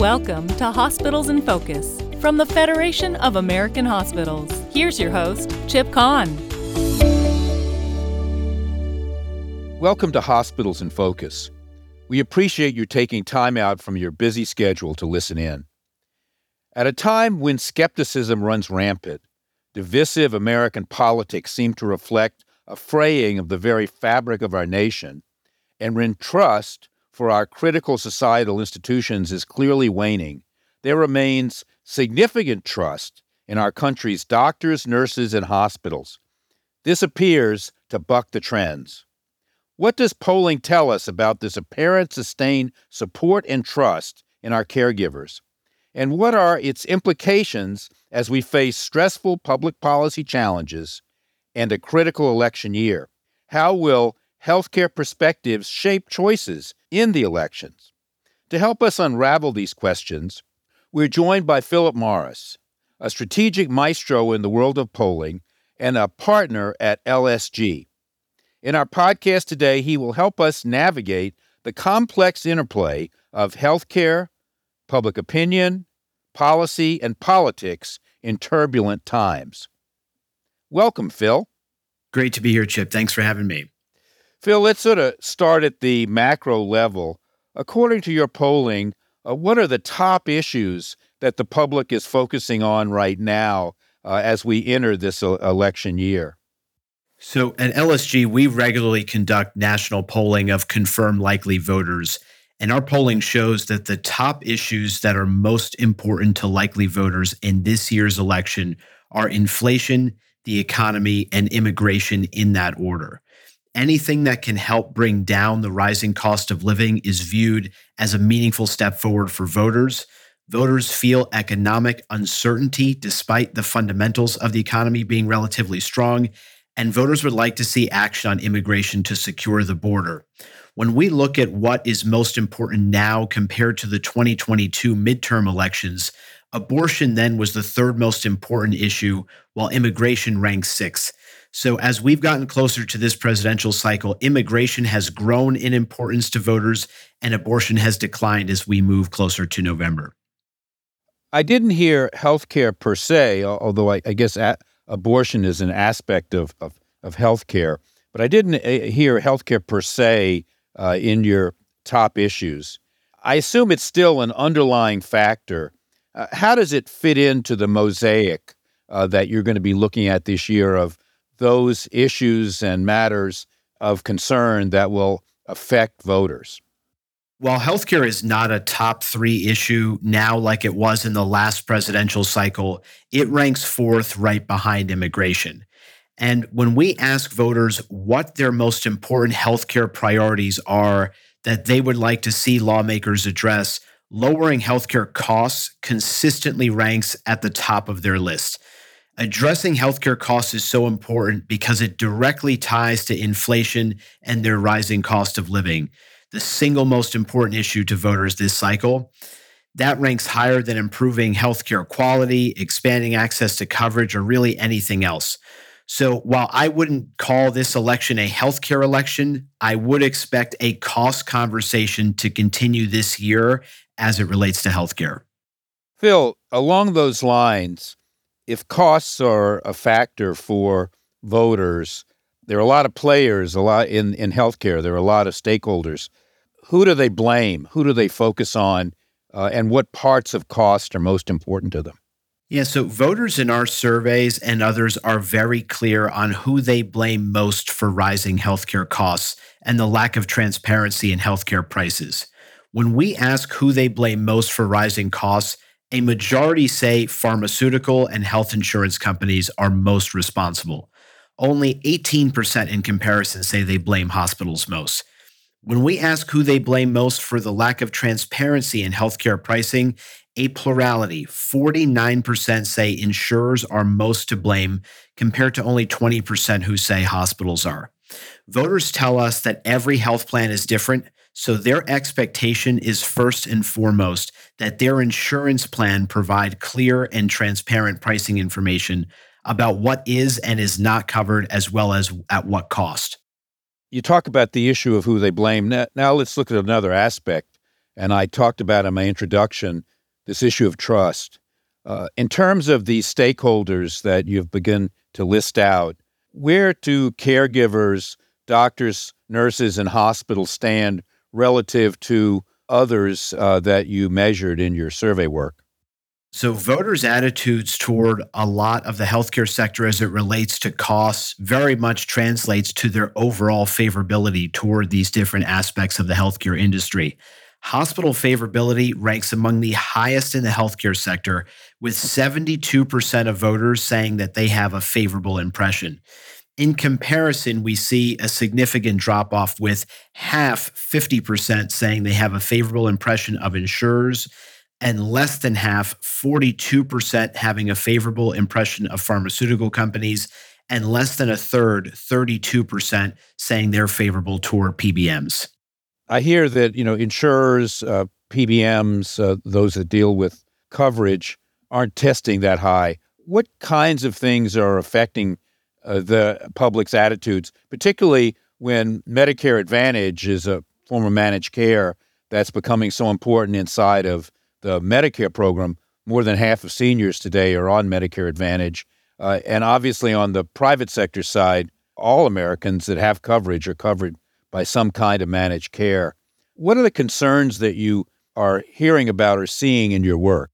Welcome to Hospitals in Focus from the Federation of American Hospitals. Here's your host, Chip Kahn. Welcome to Hospitals in Focus. We appreciate you taking time out from your busy schedule to listen in. At a time when skepticism runs rampant, divisive American politics seem to reflect a fraying of the very fabric of our nation, and when trust for our critical societal institutions is clearly waning, there remains significant trust in our country's doctors, nurses, and hospitals. This appears to buck the trends. What does polling tell us about this apparent sustained support and trust in our caregivers? And what are its implications as we face stressful public policy challenges and a critical election year? How will healthcare perspectives shape choices in the elections? To help us unravel these questions, we're joined by Phillip Morris, a strategic maestro in the world of polling and a partner at LSG. In our podcast today, he will help us navigate the complex interplay of healthcare, public opinion, policy, and politics in turbulent times. Welcome, Phil. Great to be here, Chip. Thanks for having me. Phil, let's sort of start at the macro level. According to your polling, uh, what are the top issues that the public is focusing on right now uh, as we enter this election year? So at LSG, we regularly conduct national polling of confirmed likely voters. And our polling shows that the top issues that are most important to likely voters in this year's election are inflation, the economy, and immigration in that order anything that can help bring down the rising cost of living is viewed as a meaningful step forward for voters. Voters feel economic uncertainty despite the fundamentals of the economy being relatively strong, and voters would like to see action on immigration to secure the border. When we look at what is most important now compared to the 2022 midterm elections, abortion then was the third most important issue, while immigration ranks sixth. So, as we've gotten closer to this presidential cycle, immigration has grown in importance to voters and abortion has declined as we move closer to November. I didn't hear healthcare per se, although I, I guess abortion is an aspect of, of, of healthcare, but I didn't uh, hear healthcare per se uh, in your top issues. I assume it's still an underlying factor. Uh, how does it fit into the mosaic uh, that you're going to be looking at this year of those issues and matters of concern that will affect voters? While healthcare is not a top three issue now, like it was in the last presidential cycle, it ranks fourth right behind immigration. And when we ask voters what their most important healthcare priorities are that they would like to see lawmakers address, lowering healthcare costs consistently ranks at the top of their list addressing healthcare costs is so important because it directly ties to inflation and their rising cost of living, the single most important issue to voters this cycle. That ranks higher than improving healthcare quality, expanding access to coverage, or really anything else. So while I wouldn't call this election a healthcare election, I would expect a cost conversation to continue this year as it relates to healthcare. Phil, along those lines, if costs are a factor for voters, there are a lot of players, a lot in, in healthcare, there are a lot of stakeholders. Who do they blame? Who do they focus on? Uh, and what parts of cost are most important to them? Yeah, so voters in our surveys and others are very clear on who they blame most for rising healthcare costs and the lack of transparency in healthcare prices. When we ask who they blame most for rising costs, a majority say pharmaceutical and health insurance companies are most responsible. Only 18% in comparison say they blame hospitals most. When we ask who they blame most for the lack of transparency in healthcare pricing, a plurality, 49% say insurers are most to blame, compared to only 20% who say hospitals are. Voters tell us that every health plan is different, so their expectation is first and foremost that their insurance plan provide clear and transparent pricing information about what is and is not covered as well as at what cost. You talk about the issue of who they blame. Now, now let's look at another aspect. and I talked about in my introduction this issue of trust. Uh, in terms of the stakeholders that you've begun to list out, where do caregivers, doctors, nurses, and hospitals stand relative to others uh, that you measured in your survey work? So, voters' attitudes toward a lot of the healthcare sector as it relates to costs very much translates to their overall favorability toward these different aspects of the healthcare industry. Hospital favorability ranks among the highest in the healthcare sector, with 72% of voters saying that they have a favorable impression. In comparison, we see a significant drop off with half, 50%, saying they have a favorable impression of insurers, and less than half, 42%, having a favorable impression of pharmaceutical companies, and less than a third, 32%, saying they're favorable toward PBMs. I hear that you know insurers, uh, PBMs, uh, those that deal with coverage, aren't testing that high. What kinds of things are affecting uh, the public's attitudes, particularly when Medicare Advantage is a form of managed care that's becoming so important inside of the Medicare program? More than half of seniors today are on Medicare Advantage. Uh, and obviously, on the private sector side, all Americans that have coverage are covered by some kind of managed care. What are the concerns that you are hearing about or seeing in your work?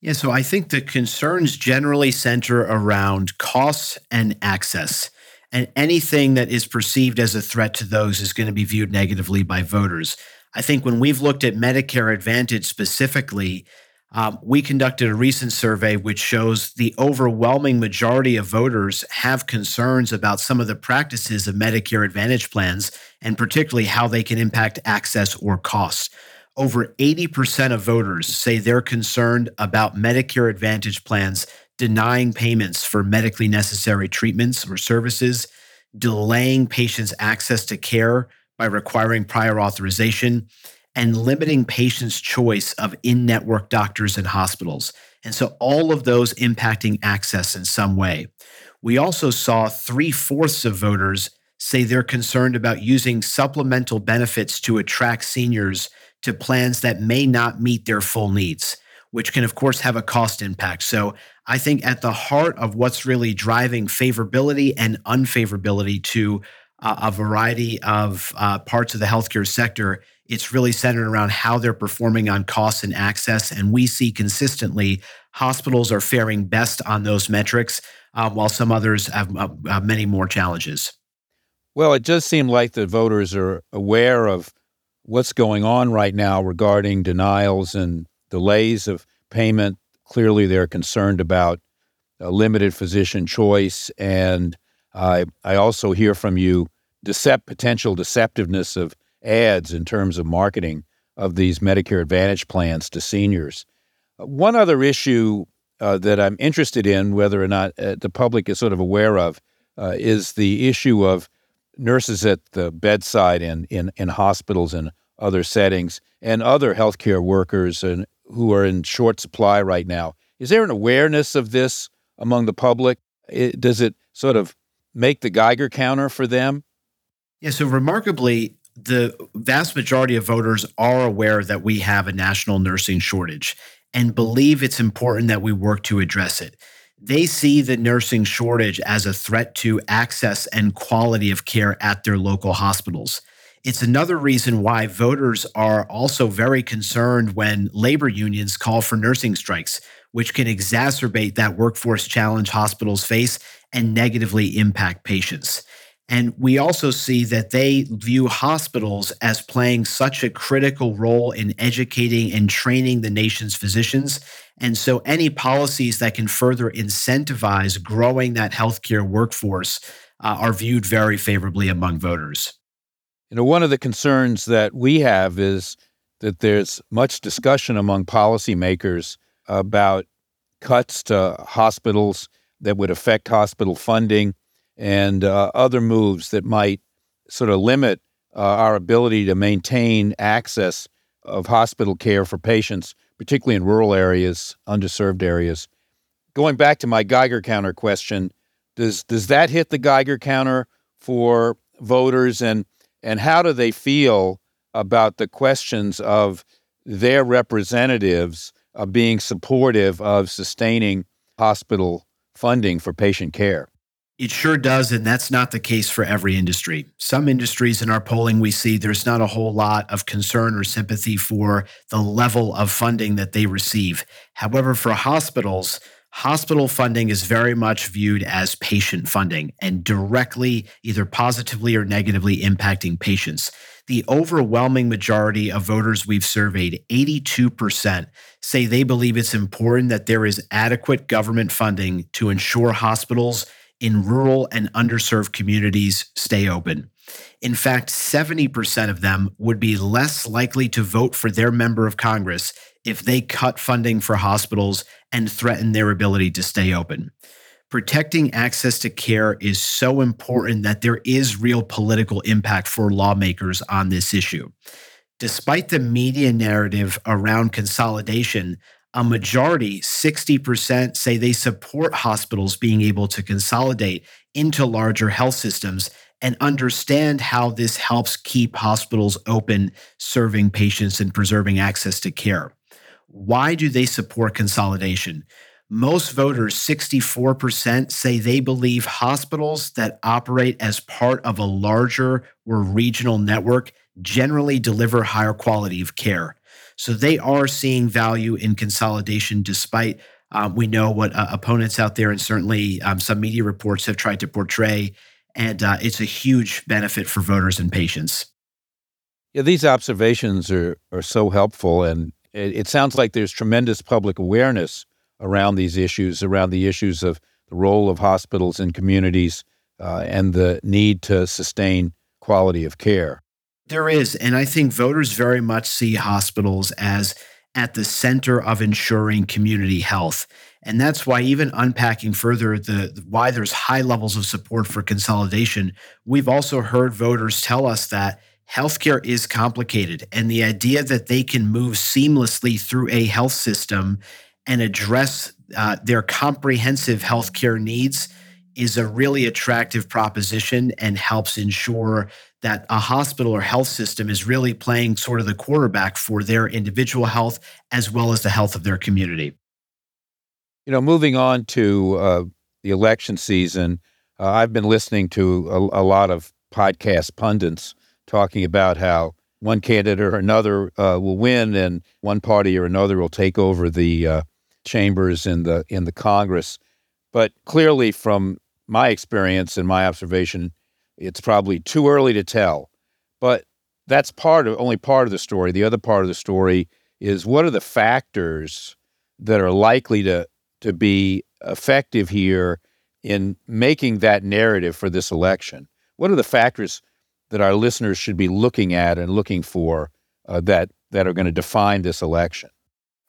Yeah, so I think the concerns generally center around costs and access. And anything that is perceived as a threat to those is going to be viewed negatively by voters. I think when we've looked at Medicare Advantage specifically, um, we conducted a recent survey which shows the overwhelming majority of voters have concerns about some of the practices of Medicare Advantage plans, and particularly how they can impact access or costs. Over 80% of voters say they're concerned about Medicare Advantage plans denying payments for medically necessary treatments or services, delaying patients' access to care by requiring prior authorization, and limiting patients' choice of in network doctors and hospitals. And so, all of those impacting access in some way. We also saw three fourths of voters say they're concerned about using supplemental benefits to attract seniors to plans that may not meet their full needs, which can, of course, have a cost impact. So, I think at the heart of what's really driving favorability and unfavorability to uh, a variety of uh, parts of the healthcare sector it's really centered around how they're performing on costs and access. And we see consistently hospitals are faring best on those metrics, uh, while some others have uh, many more challenges. Well, it does seem like the voters are aware of what's going on right now regarding denials and delays of payment. Clearly, they're concerned about limited physician choice. And I, I also hear from you decept, potential deceptiveness of ads in terms of marketing of these Medicare Advantage plans to seniors. One other issue uh, that I'm interested in, whether or not uh, the public is sort of aware of, uh, is the issue of nurses at the bedside in, in, in hospitals and other settings and other healthcare workers and who are in short supply right now. Is there an awareness of this among the public? It, does it sort of make the Geiger counter for them? Yeah, so remarkably, the vast majority of voters are aware that we have a national nursing shortage and believe it's important that we work to address it. They see the nursing shortage as a threat to access and quality of care at their local hospitals. It's another reason why voters are also very concerned when labor unions call for nursing strikes, which can exacerbate that workforce challenge hospitals face and negatively impact patients. And we also see that they view hospitals as playing such a critical role in educating and training the nation's physicians. And so, any policies that can further incentivize growing that healthcare workforce uh, are viewed very favorably among voters. You know, one of the concerns that we have is that there's much discussion among policymakers about cuts to hospitals that would affect hospital funding and uh, other moves that might sort of limit uh, our ability to maintain access of hospital care for patients, particularly in rural areas, underserved areas. Going back to my Geiger counter question, does does that hit the Geiger counter for voters, and and how do they feel about the questions of their representatives uh, being supportive of sustaining hospital funding for patient care. It sure does. And that's not the case for every industry. Some industries in our polling, we see there's not a whole lot of concern or sympathy for the level of funding that they receive. However, for hospitals, hospital funding is very much viewed as patient funding and directly, either positively or negatively impacting patients. The overwhelming majority of voters we've surveyed, 82%, say they believe it's important that there is adequate government funding to ensure hospitals in rural and underserved communities stay open. In fact, 70% of them would be less likely to vote for their member of Congress if they cut funding for hospitals and threaten their ability to stay open. Protecting access to care is so important that there is real political impact for lawmakers on this issue. Despite the media narrative around consolidation, a majority, 60%, say they support hospitals being able to consolidate into larger health systems and understand how this helps keep hospitals open, serving patients and preserving access to care. Why do they support consolidation? Most voters, 64%, say they believe hospitals that operate as part of a larger or regional network generally deliver higher quality of care. So they are seeing value in consolidation, despite um, we know what uh, opponents out there and certainly um, some media reports have tried to portray. And uh, it's a huge benefit for voters and patients. Yeah, these observations are, are so helpful. And it, it sounds like there's tremendous public awareness around these issues, around the issues of the role of hospitals in communities uh, and the need to sustain quality of care. There is. And I think voters very much see hospitals as at the center of ensuring community health. And that's why even unpacking further the why there's high levels of support for consolidation, we've also heard voters tell us that healthcare is complicated and the idea that they can move seamlessly through a health system and address uh, their comprehensive healthcare needs is a really attractive proposition and helps ensure that a hospital or health system is really playing sort of the quarterback for their individual health as well as the health of their community. You know, moving on to uh, the election season, uh, I've been listening to a, a, lot of podcast pundits talking about how one candidate or another uh, will win, and one party or another will take over the uh, chambers in the in the Congress. But clearly, from my experience and my observation, it's probably too early to tell, but that's part of only part of the story. The other part of the story is what are the factors that are likely to to be effective here in making that narrative for this election? What are the factors that our listeners should be looking at and looking for uh, that that are going to define this election?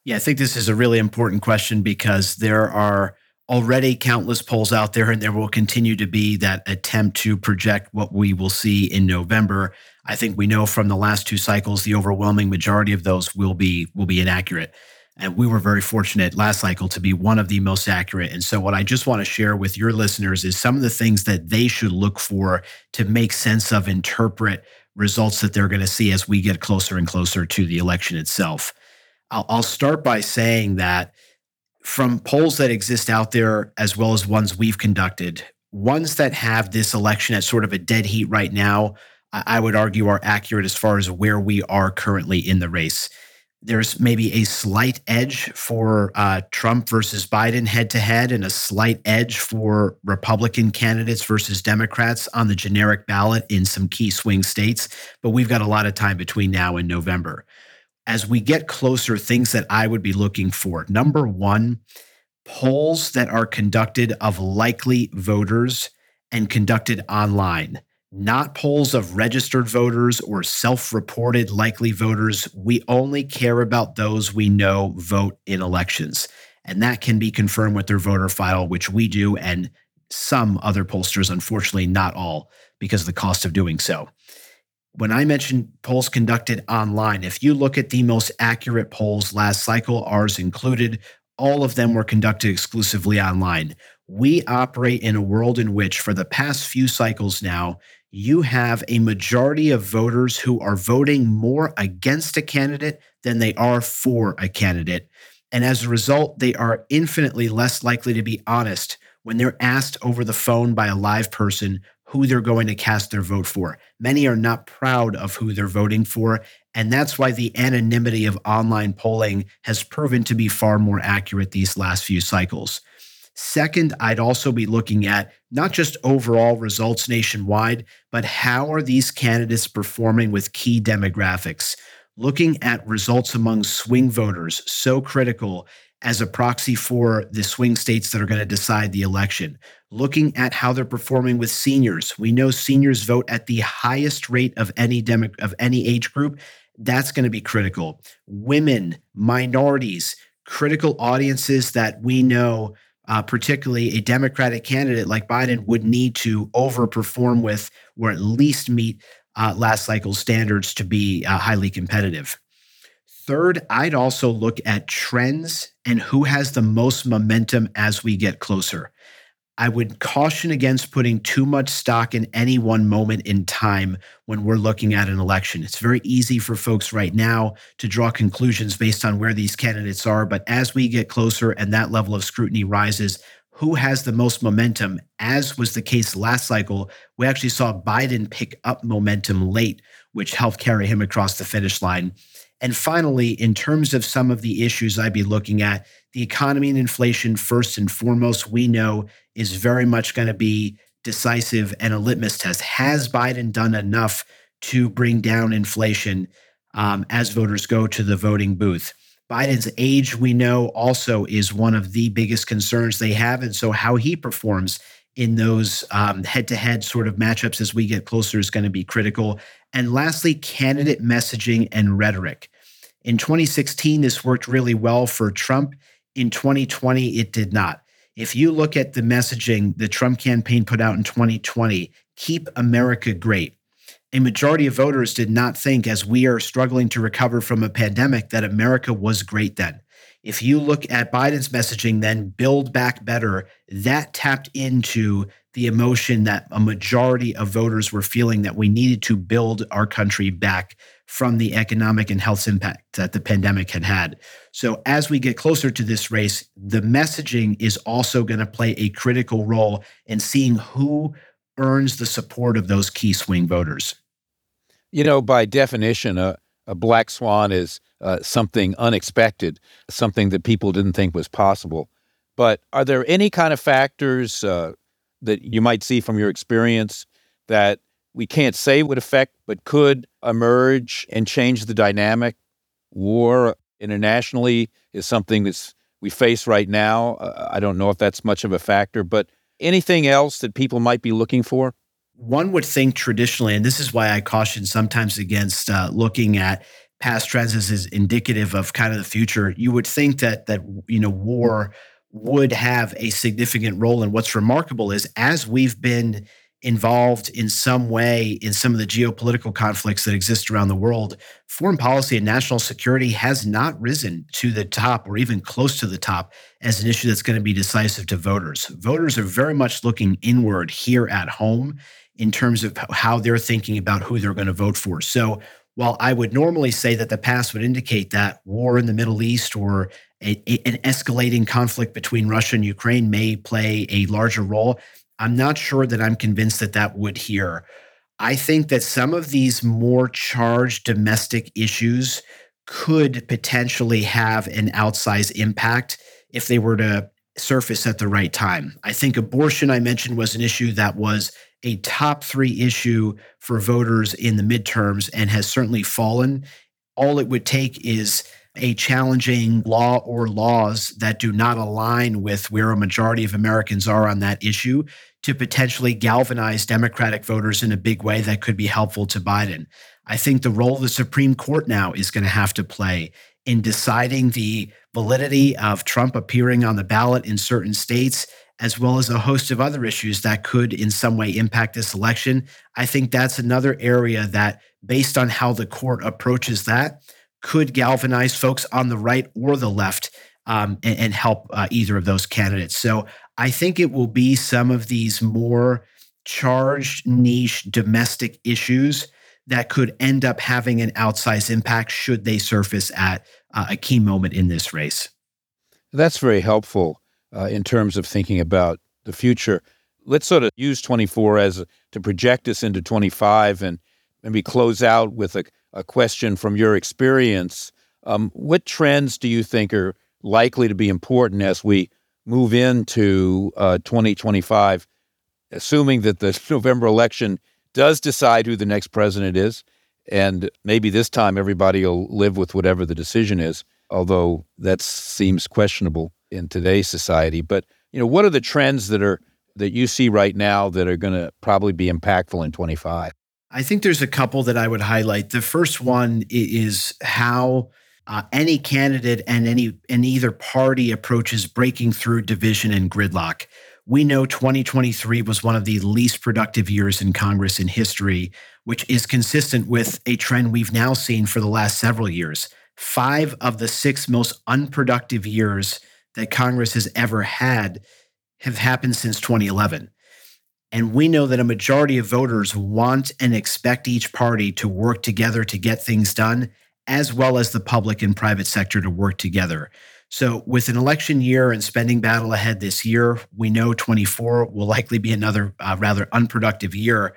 Yeah, I think this is a really important question because there are already countless polls out there, and there will continue to be that attempt to project what we will see in November. I think we know from the last two cycles, the overwhelming majority of those will be will be inaccurate. And we were very fortunate last cycle to be one of the most accurate. And so, what I just want to share with your listeners is some of the things that they should look for to make sense of, interpret results that they're going to see as we get closer and closer to the election itself. I'll, I'll start by saying that from polls that exist out there, as well as ones we've conducted, ones that have this election at sort of a dead heat right now, I would argue are accurate as far as where we are currently in the race. There's maybe a slight edge for uh, Trump versus Biden head to head, and a slight edge for Republican candidates versus Democrats on the generic ballot in some key swing states. But we've got a lot of time between now and November as we get closer, things that I would be looking for. Number one, polls that are conducted of likely voters and conducted online, not polls of registered voters or self reported likely voters. We only care about those we know vote in elections. And that can be confirmed with their voter file, which we do, and some other pollsters, unfortunately, not all, because of the cost of doing so when I mentioned polls conducted online, if you look at the most accurate polls last cycle, ours included, all of them were conducted exclusively online. We operate in a world in which, for the past few cycles now, you have a majority of voters who are voting more against a candidate than they are for a candidate. And as a result, they are infinitely less likely to be honest when they're asked over the phone by a live person who they're going to cast their vote for. Many are not proud of who they're voting for. And that's why the anonymity of online polling has proven to be far more accurate these last few cycles. Second, I'd also be looking at not just overall results nationwide, but how are these candidates performing with key demographics? Looking at results among swing voters, so critical as a proxy for the swing states that are going to decide the election. Looking at how they're performing with seniors. We know seniors vote at the highest rate of any demo, of any age group. That's going to be critical. Women, minorities, critical audiences that we know uh, particularly a Democratic candidate like Biden would need to overperform with or at least meet uh, last cycle standards to be uh, highly competitive. Third, I'd also look at trends and who has the most momentum as we get closer. I would caution against putting too much stock in any one moment in time when we're looking at an election. It's very easy for folks right now to draw conclusions based on where these candidates are. But as we get closer and that level of scrutiny rises, who has the most momentum? As was the case last cycle, we actually saw Biden pick up momentum late, which helped carry him across the finish line. And finally, in terms of some of the issues I'd be looking at, the economy and inflation, first and foremost, we know is very much going to be decisive and a litmus test. Has Biden done enough to bring down inflation um, as voters go to the voting booth? Biden's age, we know, also is one of the biggest concerns they have. And so, how he performs in those head to head sort of matchups as we get closer is going to be critical. And lastly, candidate messaging and rhetoric. In 2016, this worked really well for Trump. In 2020, it did not. If you look at the messaging the Trump campaign put out in 2020, keep America great. A majority of voters did not think, as we are struggling to recover from a pandemic, that America was great then. If you look at Biden's messaging, then build back better, that tapped into the emotion that a majority of voters were feeling that we needed to build our country back from the economic and health impact that the pandemic had had. So, as we get closer to this race, the messaging is also going to play a critical role in seeing who earns the support of those key swing voters. You know, by definition, a, a black swan is uh, something unexpected, something that people didn't think was possible. But are there any kind of factors uh, that you might see from your experience that we can't say would affect, but could emerge and change the dynamic? War internationally is something that's we face right now. Uh, I don't know if that's much of a factor, but anything else that people might be looking for? One would think traditionally, and this is why I caution sometimes against uh, looking at past trends as is indicative of kind of the future, you would think that that you know war would have a significant role. And what's remarkable is as we've been involved in some way in some of the geopolitical conflicts that exist around the world, foreign policy and national security has not risen to the top or even close to the top as an issue that's going to be decisive to voters. Voters are very much looking inward here at home in terms of how they're thinking about who they're going to vote for. So while I would normally say that the past would indicate that war in the Middle East or a, a, an escalating conflict between Russia and Ukraine may play a larger role, I'm not sure that I'm convinced that that would here. I think that some of these more charged domestic issues could potentially have an outsized impact if they were to surface at the right time. I think abortion, I mentioned, was an issue that was a top three issue for voters in the midterms and has certainly fallen. All it would take is a challenging law or laws that do not align with where a majority of Americans are on that issue to potentially galvanize Democratic voters in a big way that could be helpful to Biden. I think the role the Supreme Court now is going to have to play in deciding the validity of Trump appearing on the ballot in certain states as well as a host of other issues that could in some way impact this election. I think that's another area that, based on how the court approaches that, could galvanize folks on the right or the left um, and, and, help uh, either of those candidates. So I think it will be some of these more charged, niche, domestic issues that could end up having an outsized impact should they surface at uh, a key moment in this race. That's very helpful uh, in terms of thinking about the future. Let's sort of use 24 as a, to project us into 25 and maybe close out with a, a question from your experience. Um, what trends do you think are likely to be important as we move into uh, 2025, assuming that the November election does decide who the next president is? And maybe this time everybody will live with whatever the decision is, although that seems questionable in today's society. But you know, what are the trends that are that you see right now that are going to probably be impactful in 25? I think there's a couple that I would highlight. The first one is how uh, any candidate and any and either party approaches breaking through division and gridlock. We know 2023 was one of the least productive years in Congress in history, which is consistent with a trend we've now seen for the last several years. Five of the six most unproductive years that Congress has ever had have happened since 2011. And we know that a majority of voters want and expect each party to work together to get things done, as well as the public and private sector to work together. So, with an election year and spending battle ahead this year, we know 24 will likely be another uh, rather unproductive year.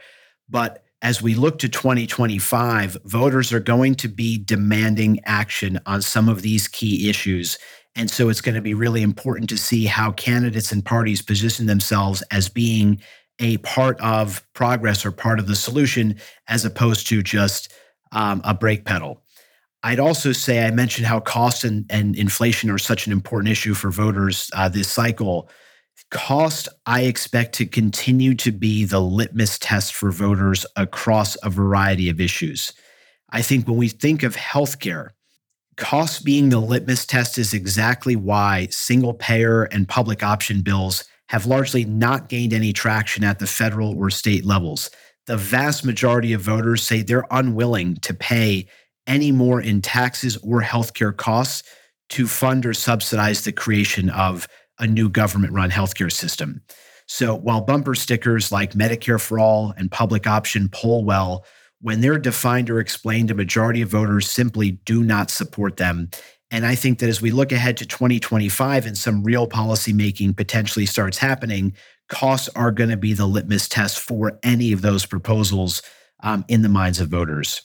But as we look to 2025, voters are going to be demanding action on some of these key issues. And so it's going to be really important to see how candidates and parties position themselves as being a part of progress or part of the solution as opposed to just um, a brake pedal. I'd also say I mentioned how cost and, and inflation are such an important issue for voters uh, this cycle. Cost, I expect to continue to be the litmus test for voters across a variety of issues. I think when we think of healthcare, cost being the litmus test is exactly why single payer and public option bills have largely not gained any traction at the federal or state levels. The vast majority of voters say they're unwilling to pay any more in taxes or healthcare costs to fund or subsidize the creation of a new government run healthcare system. So while bumper stickers like Medicare for All and public option poll well, when they're defined or explained, a majority of voters simply do not support them and I think that as we look ahead to 2025 and some real policy making potentially starts happening, costs are going to be the litmus test for any of those proposals um, in the minds of voters.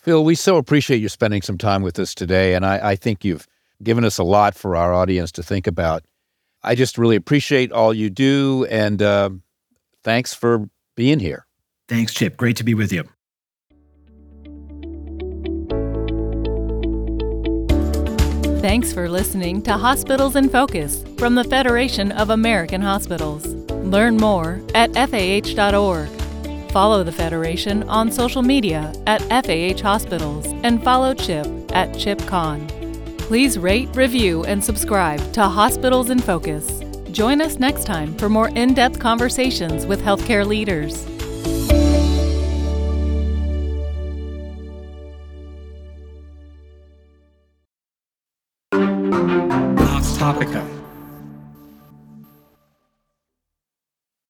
Phil, we so appreciate you spending some time with us today. And I, I think you've given us a lot for our audience to think about. I just really appreciate all you do. And uh, thanks for being here. Thanks, Chip. Great to be with you. Thanks for listening to Hospitals in Focus from the Federation of American Hospitals. Learn more at FAH.org. Follow the Federation on social media at FAH Hospitals and follow Chip at ChipKahn. Please rate, review, and subscribe to Hospitals in Focus. Join us next time for more in depth conversations with healthcare leaders.